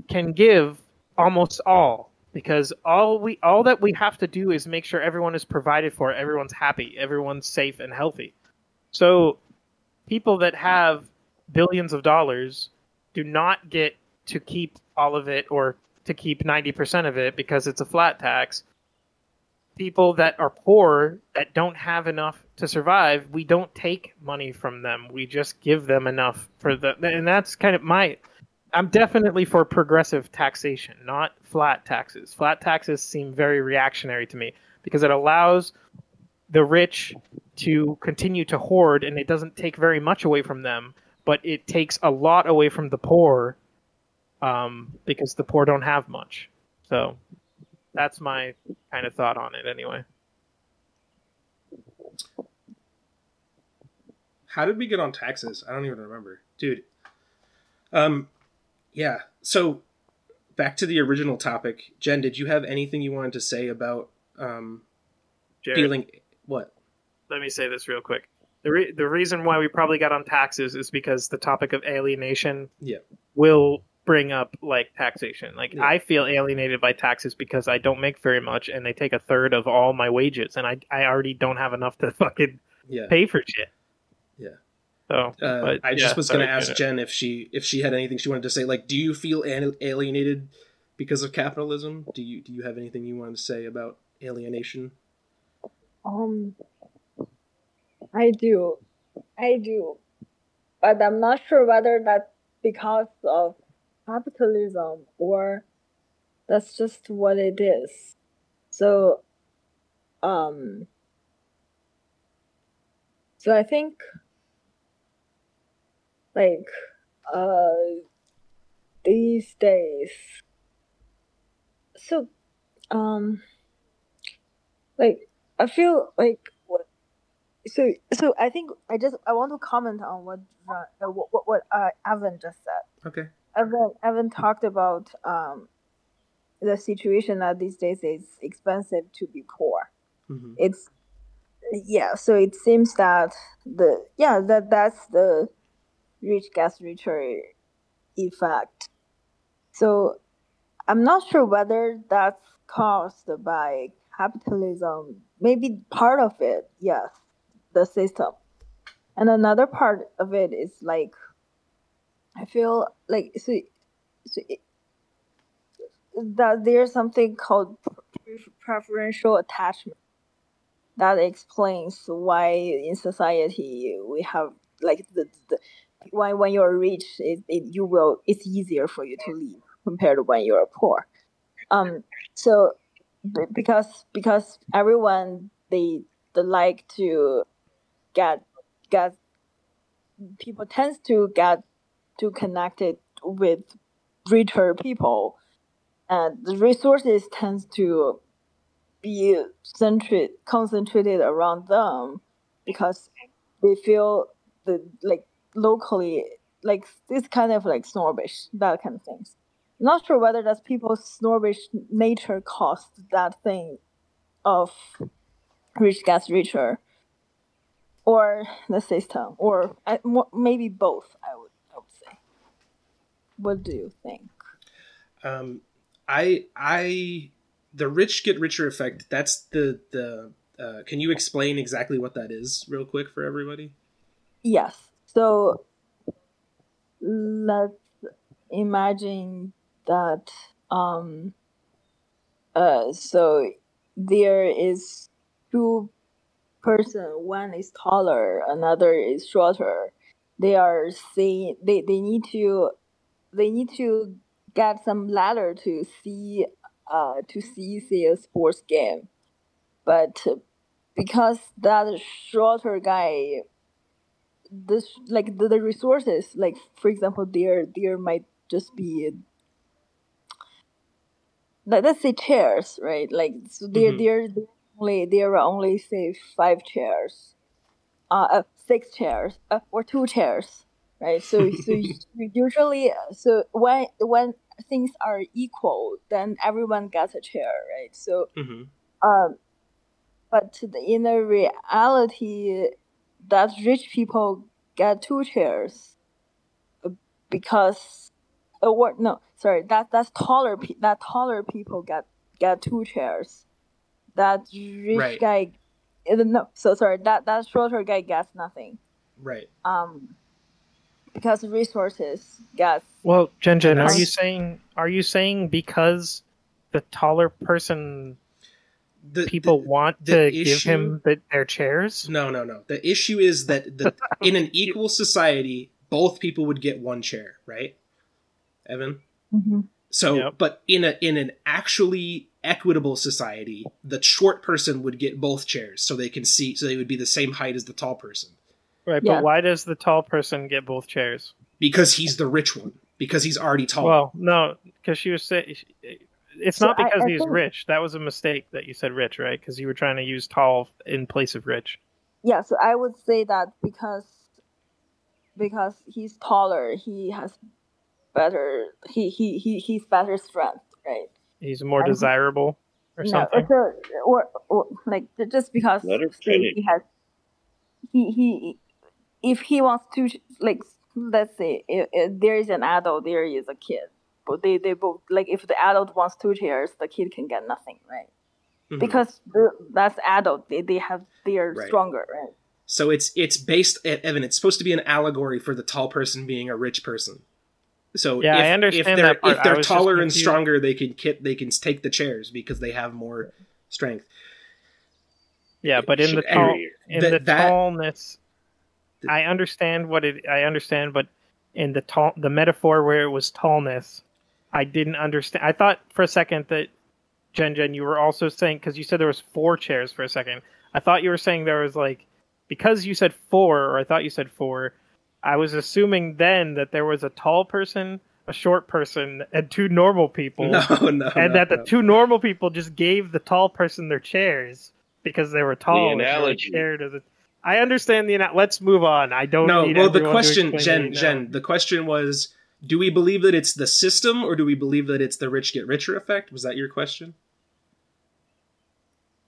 can give almost all because all we all that we have to do is make sure everyone is provided for everyone's happy everyone's safe and healthy so people that have billions of dollars do not get to keep all of it or to keep 90% of it because it's a flat tax people that are poor that don't have enough to survive we don't take money from them we just give them enough for the and that's kind of my I'm definitely for progressive taxation, not flat taxes. Flat taxes seem very reactionary to me because it allows the rich to continue to hoard and it doesn't take very much away from them, but it takes a lot away from the poor um, because the poor don't have much. So that's my kind of thought on it anyway. How did we get on taxes? I don't even remember, dude. Um, yeah. So back to the original topic, Jen. Did you have anything you wanted to say about um, Jared, dealing? What? let me say this real quick. The, re- the reason why we probably got on taxes is because the topic of alienation Yeah. will bring up like taxation. Like Yeah. I feel alienated by taxes because I don't make very much and they take a third of all my wages and I I already don't have enough to fucking Yeah. pay for shit. Yeah. So Uh, but, I yeah, just was going to ask Jen if she if she had anything she wanted to say. Like, do you feel alienated because of capitalism? Do you do you have anything you wanted to say about alienation? Um, I do, I do, but I'm not sure whether that's because of capitalism or that's just what it is. So, um, so I think, like, uh, these days, so, um, like I feel like what so so I think I just I want to comment on what uh, what what, what uh, Evan just said. Okay. Evan Evan talked about um the situation that these days is expensive to be poor. hmm It's yeah, so it seems that the yeah that that's the rich gets richer effect. So I'm not sure whether that's caused by capitalism. Maybe part of it, yes, the system. And another part of it is like, I feel like so, so it, that there's something called preferential attachment that explains why in society we have like the, the when when you're rich, it, it you will it's easier for you to leave compared to when you're poor. Um, so because because everyone they they like to get get people tends to get to connected with richer people. And the resources tends to be centered concentrated around them because they feel the like locally like this kind of like snobbish that kind of things not sure whether that's people's snobbish nature caused that thing of rich gets richer or the system or maybe both i would i would say what do you think? Um, I I the rich get richer effect. That's the the. Uh, can you explain exactly what that is, real quick, for everybody? Yes. So let's imagine that um uh so there is two person one is taller another is shorter. They are seeing they, they need to they need to get some ladder to see uh to see see a sports game. But because that shorter guy this like the, the resources like for example there there might just be let's say chairs right like so there Mhm. there there only there are only say five chairs uh, uh six chairs uh, or two chairs right so so usually so when when things are equal then everyone gets a chair right so Mm-hmm. um, but in the reality, that rich people get two chairs uh, because, or no, sorry, that that's taller pe- that taller people get get two chairs. That rich Right. guy, no, so sorry, that that shorter guy gets nothing. Right. Um, because resources gets Well, Jen Jen, are you saying are you saying because the taller person The, people the- want the to give him the, their chairs? No, no, no. The issue is that the, in an equal society, both people would get one chair, right? Evan. Mm-hmm. So, Yep. but in a in an actually equitable society, the short person would get both chairs, so they can see, so they would be the same height as the tall person, Right, Yeah. but why does the tall person get both chairs? because he's the rich one, because he's already tall. Well, no, because she was saying it's So not I- because I he's think- rich. That was a mistake that you said rich, right? Because you were trying to use tall in place of rich. yeah. So I would say that because because he's taller, he has better he he, he he's better strength, right? He's more And- desirable or No, something. so, or, or like just because Let her he has he he if he wants to like let's say if, if there is an adult there is a kid but they they both like if the adult wants two chairs the kid can get nothing right Mhm. because that's adult they, they have they are Right. stronger right So it's it's based E, Evan. It's supposed to be an allegory for the tall person being a rich person. So Yeah, if, I understand if they're that part. if they're taller and stronger, they can kit they can take the chairs because they have more strength. yeah, but in the tall in That- the that- tallness, I understand what it. I understand, but in the tall the metaphor where it was tallness, I didn't understand. I thought for a second that Jen Jen, you were also saying because you said there was four chairs for a second. I thought you were saying there was like because you said four, or I thought you said four. I was assuming then that there was a tall person, a short person, and two normal people, No, no, and no, that the no. two normal people just gave the tall person their chairs because they were tall. and they were analogy. scared the- I understand the. ana- Let's move on. I don't. no. Well, the question, explain Jen, it. Jen, the question was, do we believe that it's the system or do we believe that it's the rich get richer effect? Was that your question?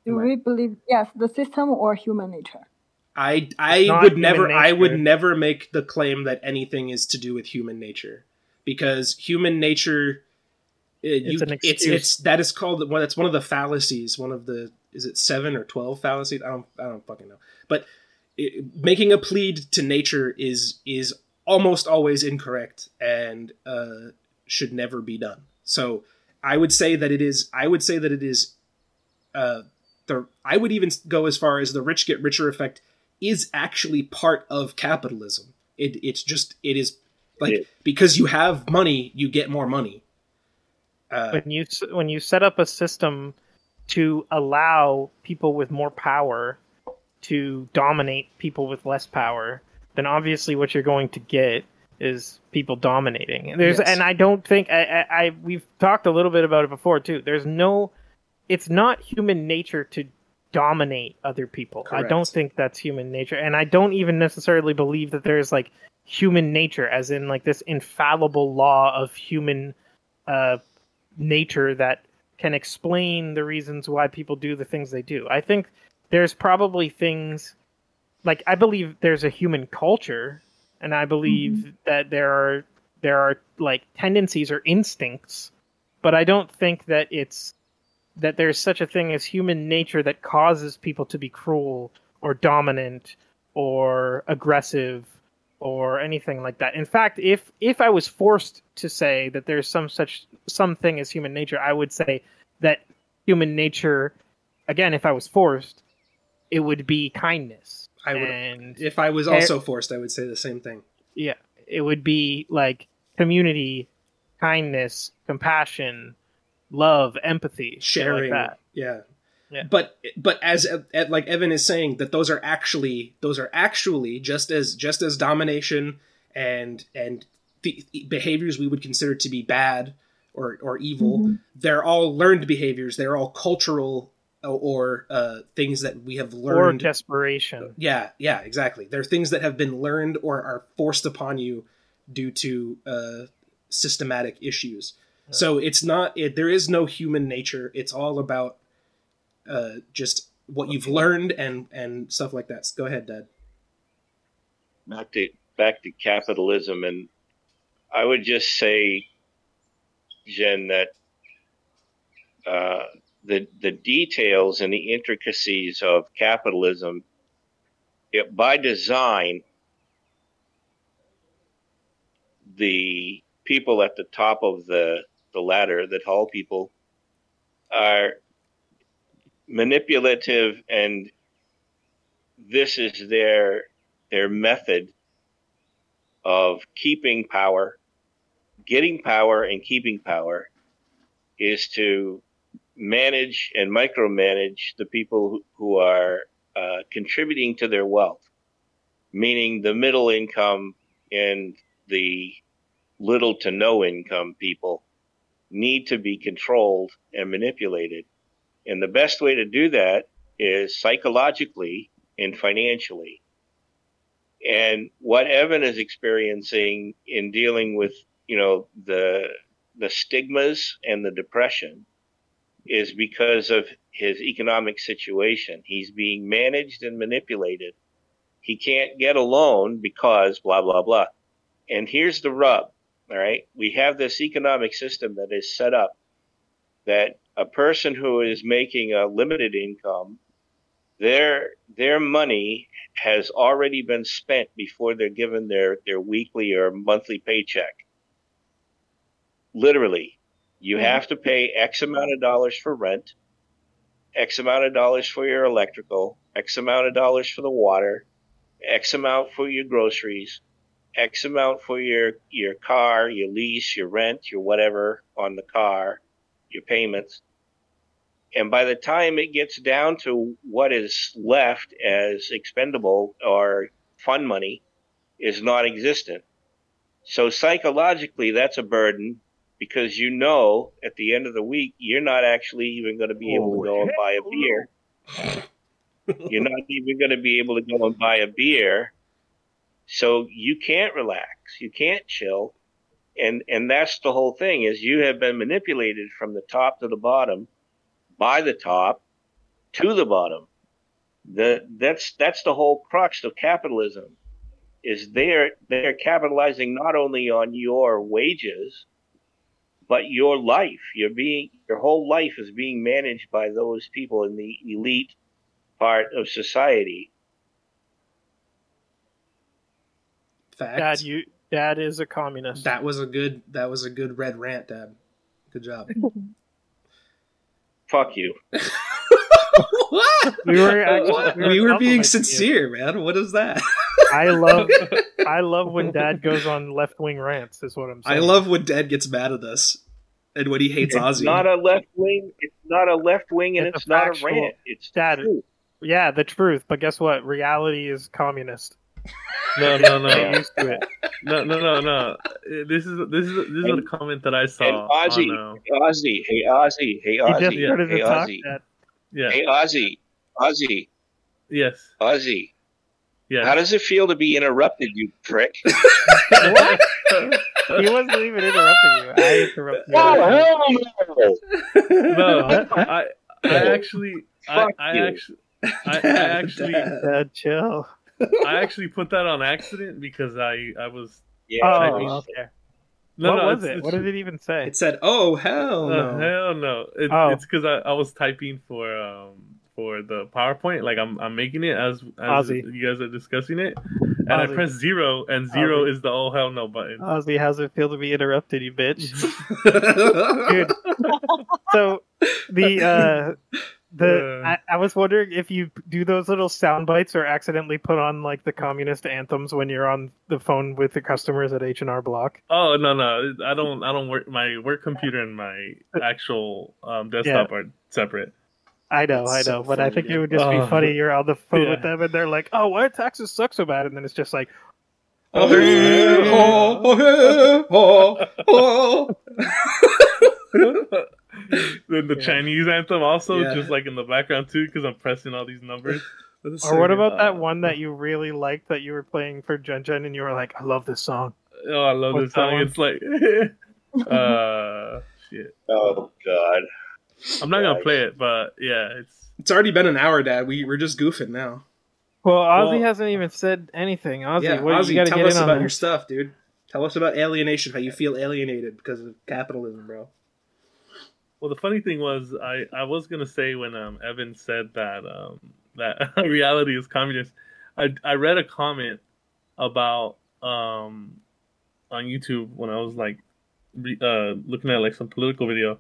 do we believe yes the system or human nature I I would never I would never make the claim that anything is to do with human nature. Because human nature uh, you, an it's it's that is called one that's one of the fallacies one of the is it 7 or 12 fallacies? I don't I don't fucking know. But it, making a plead to nature is is almost always incorrect and uh, should never be done. So I would say that it is I would say that it is uh, the I would even go as far as the rich get richer effect is actually part of capitalism. It it's just it is like Yeah. because you have money, you get more money. Uh, when you when you set up a system to allow people with more power to dominate people with less power, then obviously what you're going to get is people dominating. And There's Yes. and I don't think I, I, I we've talked a little bit about it before too. There's no, it's not human nature to dominate other people. I don't think that's human nature, and I don't even necessarily believe that there's like human nature, as in like this infallible law of human uh, nature that can explain the reasons why people do the things they do. I think there's probably things like I believe there's a human culture, and I believe that there are there are like tendencies or instincts, but I don't think that it's that there's such a thing as human nature that causes people to be cruel or dominant or aggressive or anything like that. In fact, if if I was forced to say that there's some such something as human nature, I would say that human nature again, if I was forced, it would be kindness. I would, and if I was eh, also forced, I would say the same thing. yeah, it would be like community, kindness, compassion, love, empathy, Sharing, like that. yeah. Yeah. But but as uh, like Evan is saying that those are actually those are actually just as just as domination and and the behaviors we would consider to be bad or or evil. Mhm. They're all learned behaviors. They're all cultural or, or uh, things that we have learned Or desperation. Yeah, yeah, exactly. They're things that have been learned or are forced upon you due to uh, systematic issues. So it's not. It, there is no human nature. It's all about uh, just what you've learned and and stuff like that. Go ahead, Dad. back to back to capitalism and I would just say Jen that uh, the the details and the intricacies of capitalism it, by design the people at the top of the the ladder, the tall people are manipulative and this is their their method of keeping power, getting power, and keeping power is to manage and micromanage the people who- who are uh, contributing to their wealth, meaning the middle income and the little to no income people need to be controlled and manipulated. And the best way to do that is psychologically and financially. And what Evan is experiencing in dealing with, you know, the the stigmas and the depression is because of his economic situation. He's being managed and manipulated. He can't get a loan because blah blah blah. And here's the rub, all right? We have this economic system that is set up that a person who is making a limited income their their money has already been spent before they're given their their weekly or monthly paycheck. Literally, you Mhm. have to pay X amount of dollars for rent, X amount of dollars for your electrical, X amount of dollars for the water, X amount for your groceries, X amount for your your car, your lease, your rent, your whatever on the car, your payments. And by the time it gets down to what is left as expendable or fund money is non existent. So psychologically, that's a burden because you know at the end of the week, you're not actually even going to be able to go and buy a beer. You're not even going to be able to go and buy a beer. So you can't relax. You can't chill. And, and that's the whole thing is you have been manipulated from the top to the bottom by the top to the bottom. The, that's, that's the whole crux of capitalism is they're, they're capitalizing not only on your wages, but your life. You're being, your whole life is being managed by those people in the elite part of society. Fact. Dad, you dad is a communist. that was a good. That was a good red rant, Dad. Good job. Fuck you. what? We were actually- we were being complimenting you. sincere, man. What is that? I love I love when dad goes on left wing rants. Is what I'm saying. I love when Dad gets mad at us and when he hates It's Ozzy. not a left wing. It's not a left wing, and It's it's, a not factual- a rant. It's Dad. true. Yeah, the truth. But guess what? Reality is communist. No, no, Get no, used to it. no, no, no, no. This is this is this is a comment that I And saw. Ozzy, on, uh, Ozzy, hey Ozzy, hey He just Ozzy, hey. Ozzy, Dad. yeah, hey Ozzy, Ozzy, yes, Ozzy. yes. How does it feel to be interrupted, you prick? What? He wasn't even interrupting you. I interrupted you. Oh, no, What? I I actually I, Fuck I you. actually I, I Dad, actually Dad. Dad, chill. I actually put that on accident because I I was Yeah, Oh, I- okay. No, what no, was it's- it? it's- What did it even say? It said, "Oh hell Uh, no!" hell no! It, Oh. It's because I, I was typing for um for the PowerPoint. Like I'm I'm making it as as Ozzy. you guys are discussing it, and I Ozzy. press zero, and zero Ozzy. is the oh hell no button. Ozzy, how's it feel to be interrupted, you bitch? Dude. so the uh the Uh. I, I was wondering if you do those little sound bites or accidentally put on like the communist anthems when you're on the phone with the customers at H and R Block. Oh no no! I don't I don't work. My work computer and my actual um, desktop are separate. I know, That's I so know, but I funny, think it would just be Oh. funny. You're on the phone with them, and they're like, "Oh, why taxes suck so bad?" And then it's just like, Oh, hey, oh, oh, hey, oh, oh. then the Yeah. Chinese anthem also Yeah. just like in the background too because I'm pressing all these numbers. Or what good. about that Uh, one that you really liked that you were playing for Jen Jen, and you were like, "I love this song." Oh, I love What's this song. that It's like, uh, shit. Oh God. I'm not gonna play it, but yeah, it's It's already been an hour, Dad. We we're just goofing now. Well, Ozzy Well- hasn't even said anything. Ozzy, yeah, what, Ozzy, you gotta tell get us in about that. your stuff, dude. Tell us about alienation. How you feel alienated because of capitalism, bro. Well, the funny thing was, I, I was gonna say when um Evan said that um that reality is communist, I I read a comment about um on YouTube when I was like re, uh looking at like some political video,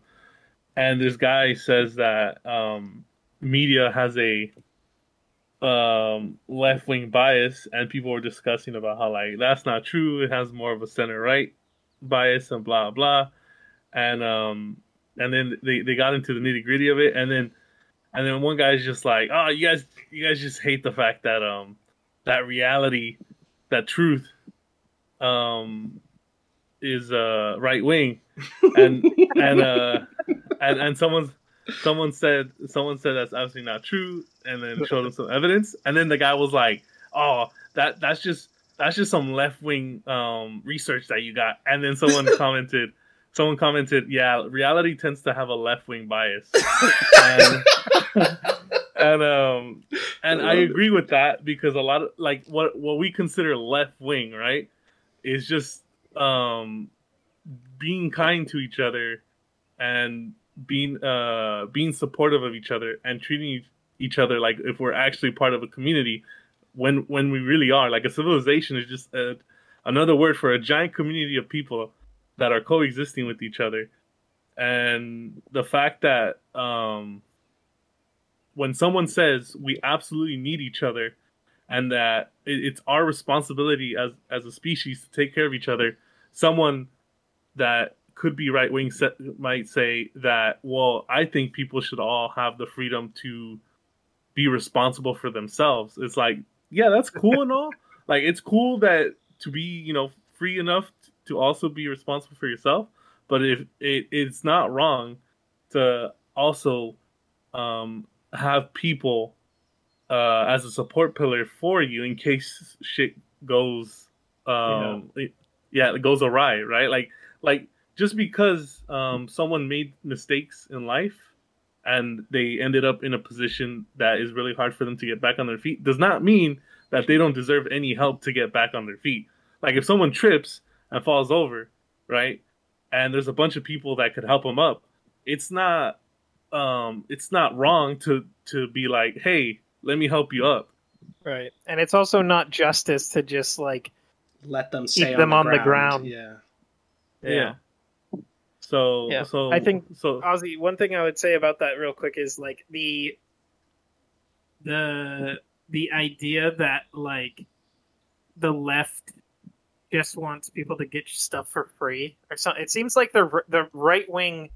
and this guy says that um media has a um left wing bias, and people were discussing about how like that's not true. It has more of a center right bias and blah blah, and um and then they, they got into the nitty gritty of it, and then and then one guy's just like, oh, you guys you guys just hate the fact that um that reality, that truth, um is uh right wing, and and uh and and someone someone said someone said that's absolutely not true, and then showed him some evidence, and then the guy was like, oh that that's just that's just some left wing um research that you got, and then someone commented. Someone commented, "Yeah, reality tends to have a left wing bias," and, and um, and I agree with that because a lot of like what what we consider left wing, right, is just um being kind to each other and being uh being supportive of each other and treating each other like if we're actually part of a community when when we really are. Like a civilization is just a, another word for a giant community of people that are coexisting with each other. And the fact that um when someone says we absolutely need each other and that it's our responsibility as as a species to take care of each other someone that could be right wing might say that well i think people should all have the freedom to be responsible for themselves. It's like yeah that's cool and all. Like it's cool that to be you know free enough to also be responsible for yourself but if it, it's not wrong to also um, have people uh, as a support pillar for you in case shit goes um yeah. yeah it goes awry right like like just because um someone made mistakes in life and they ended up in a position that is really hard for them to get back on their feet does not mean that they don't deserve any help to get back on their feet like if someone trips and falls over right? And there's a bunch of people that could help him up. It's not um it's not wrong to to be like hey let me help you up. Right. And it's also not justice to just like Let them stay them on, on the ground. Yeah. yeah, so Yeah, so I think- so Ozzy, one thing I would say about that real quick is like the the the idea that like the left just wants people to get stuff for free or something. It seems like the the right wing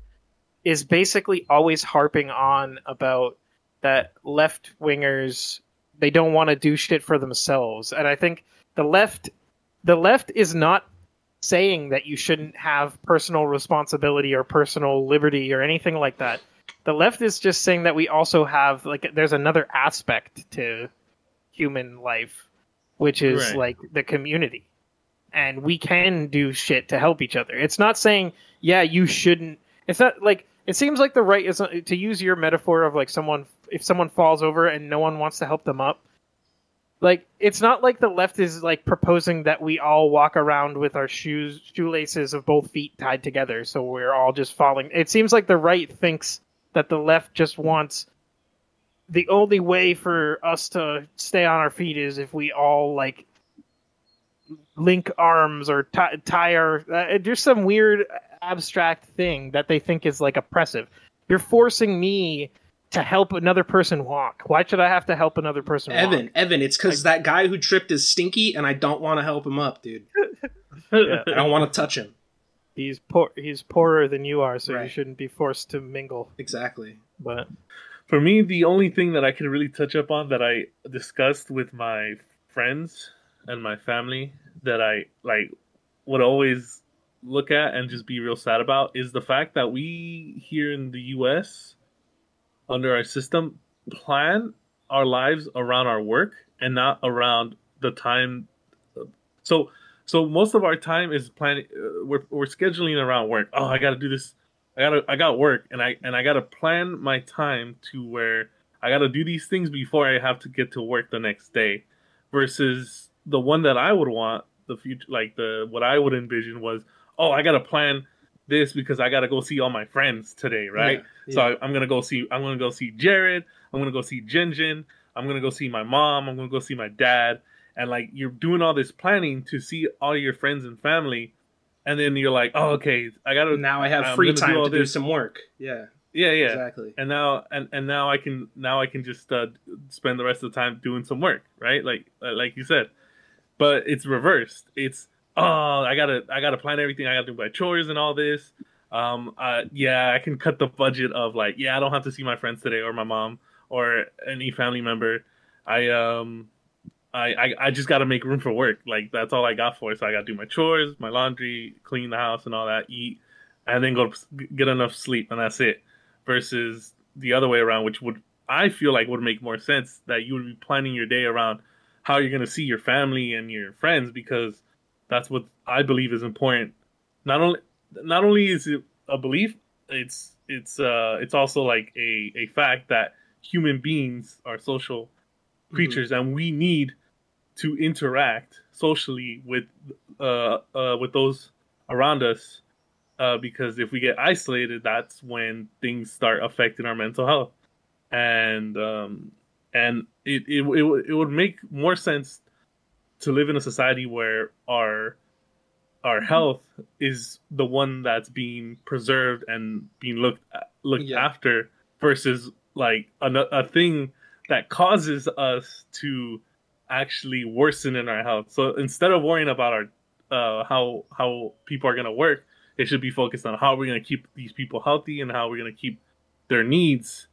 is basically always harping on about that left wingers they don't want to do shit for themselves, and I think the left the left is not saying that you shouldn't have personal responsibility or personal liberty or anything like that. The left is just saying that we also have like there's another aspect to human life, which is Right. like the community. And we can do shit to help each other. It's not saying, yeah, you shouldn't. It's not like it seems like the right is uh, to use your metaphor of like someone if someone falls over and no one wants to help them up. like it's not like the left is like proposing that we all walk around with our shoes shoelaces of both feet tied together so we're all just falling it seems like the right thinks that the left just wants the only way for us to stay on our feet is if we all like link arms or tie, tie our uh, there's some weird abstract thing that they think is like oppressive you're forcing me to help another person walk. Why should I have to help another person Evan, walk? Evan, it's because that guy who tripped is stinky, and I don't want to help him up, dude. Yeah. I don't want to touch him. He's poor. He's poorer than you are, so you shouldn't be forced to mingle. Exactly. But For me, the only thing that I could really touch up on that I discussed with my friends and my family that I like would always look at and just be real sad about is the fact that we here in the US under our system plan our lives around our work and not around the time so so most of our time is planning uh, we're, we're scheduling around work. Oh i gotta do this. I gotta i got work and i and i gotta plan my time to where i gotta do these things before i have to get to work the next day versus the one that i would want the future like the what i would envision was oh i gotta plan this because i gotta go see all my friends today right Yeah, so yeah. I, I'm gonna go see. I'm gonna go see Jared. I'm gonna go see Jinjin. I'm gonna go see my mom. I'm gonna go see my dad. And like you're doing all this planning to see all your friends and family, and then you're like, oh okay, I gotta now I have I'm free do time all to do some work. Yeah, yeah yeah. exactly. And now and and now I can now I can just uh, spend the rest of the time doing some work, right? Like uh, like you said, but it's reversed. It's oh I gotta I gotta plan everything. I gotta do my chores and all this. Um, uh, yeah, I can cut the budget of like, yeah, I don't have to see my friends today or my mom or any family member. I um, I I, I just got to make room for work. Like that's all I got for. it. So I got to do my chores, my laundry, clean the house, and all that. Eat, and then go get enough sleep, and that's it. Versus the other way around, which would I feel like would make more sense that you would be planning your day around how you're going to see your family and your friends because that's what I believe is important. Not only not only is it a belief, it's it's uh it's also like a a fact that human beings are social creatures and we need to interact socially with uh, uh with those around us uh because if we get isolated that's when things start affecting our mental health and um and it it, it, would- it would make more sense to live in a society where our our health is the one that's being preserved and being looked looked Yeah. after versus like a, a thing that causes us to actually worsen in our health. So instead of worrying about our uh, how how people are going to work, it should be focused on how we're going to keep these people healthy and how we're going to keep their needs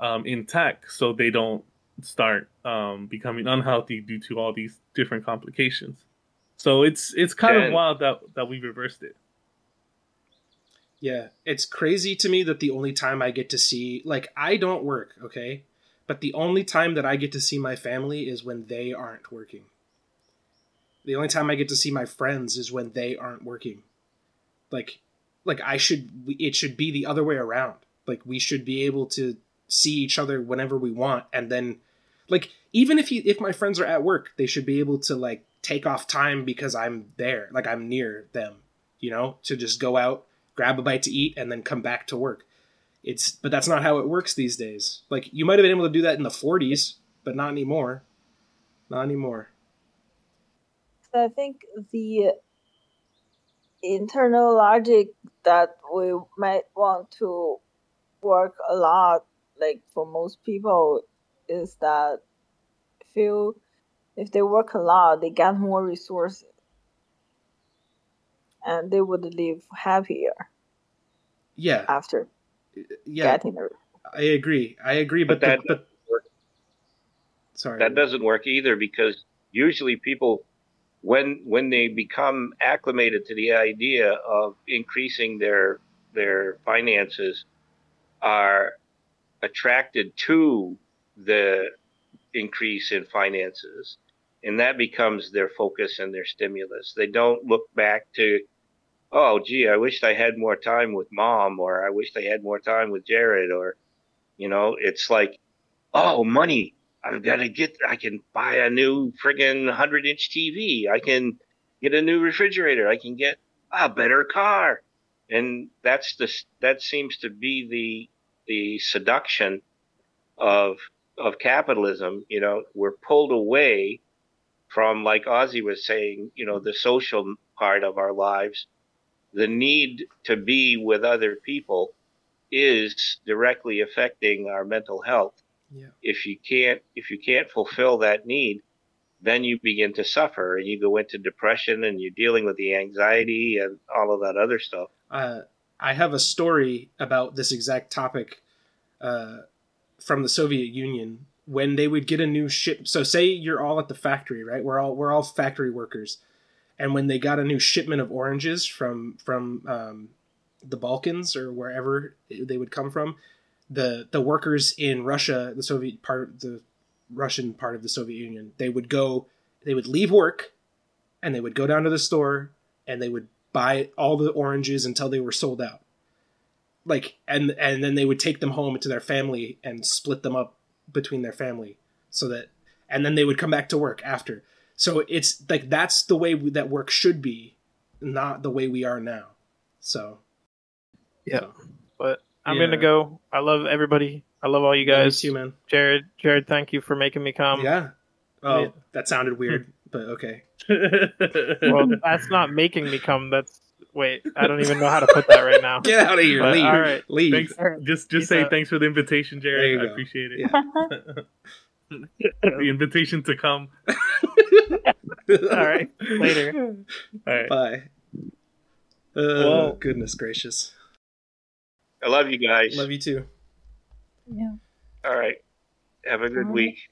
um, intact so they don't start um, becoming unhealthy due to all these different complications. So it's it's kind of wild that that we reversed it. Yeah, it's crazy to me that the only time I get to see, like, I don't work, okay? But the only time that I get to see my family is when they aren't working. The only time I get to see my friends is when they aren't working. Like, like I should, it should be the other way around. Like, we should be able to see each other whenever we want, and then, like, even if you, if my friends are at work, they should be able to like take off time because I'm there, like I'm near them, you know, to just go out grab a bite to eat, and then come back to work. It's but that's not how it works these days. Like you might have been able to do that in the 40s, but not anymore. Not anymore. So I think the internal logic that we might want to work a lot, like for most people, is that feel if they work a lot, they get more resources, and they would live happier Yeah, after yeah, getting the. I agree. I agree, but But that the, but sorry. that doesn't work either because usually people when when they become acclimated to the idea of increasing their their finances are attracted to the increase in finances and that becomes their focus and their stimulus they don't look back to oh gee i wished i had more time with mom or i wished i had more time with jared or you know it's like oh money I've got to get. I can buy a new friggin' hundred inch TV. I can get a new refrigerator. I can get a better car, and that's the that seems to be the the seduction of of capitalism. You know, we're pulled away from, like Ozzy was saying, you know, the social part of our lives. The need to be with other people is directly affecting our mental health. Yeah. If you can't if you can't fulfill that need, then you begin to suffer and you go into depression and you're dealing with the anxiety and all of that other stuff. Uh, I have a story about this exact topic uh, from the Soviet Union when they would get a new ship. So say you're all at the factory, right? We're all we're all factory workers, and when they got a new shipment of oranges from from um, the Balkans or wherever they would come from, the the workers in Russia, the Soviet part, the Russian part of the Soviet Union, they would go, they would leave work, and they would go down to the store and they would buy all the oranges until they were sold out. Like and and then they would take them home to their family and split them up between their family so that and then they would come back to work after. So it's like that's the way that work should be, not the way we are now. So Yeah. But I'm Yeah. gonna go. I love everybody. I love all you guys. Too, man. Jared, Jared, thank you for making me come. yeah. Oh, yeah. that sounded weird, hmm. but okay. Well, that's not making me come. That's wait. I don't even know how to put that right now. Get out of here. But, leave. all right. Leave. thanks. Just just Peace say out. thanks for the invitation, There Jared. I go. appreciate it. Yeah. the invitation to come. All right. Later. All right. Bye. Oh, Well- goodness gracious. I love you guys. Love you too. Yeah. All right. Have a good All right. week.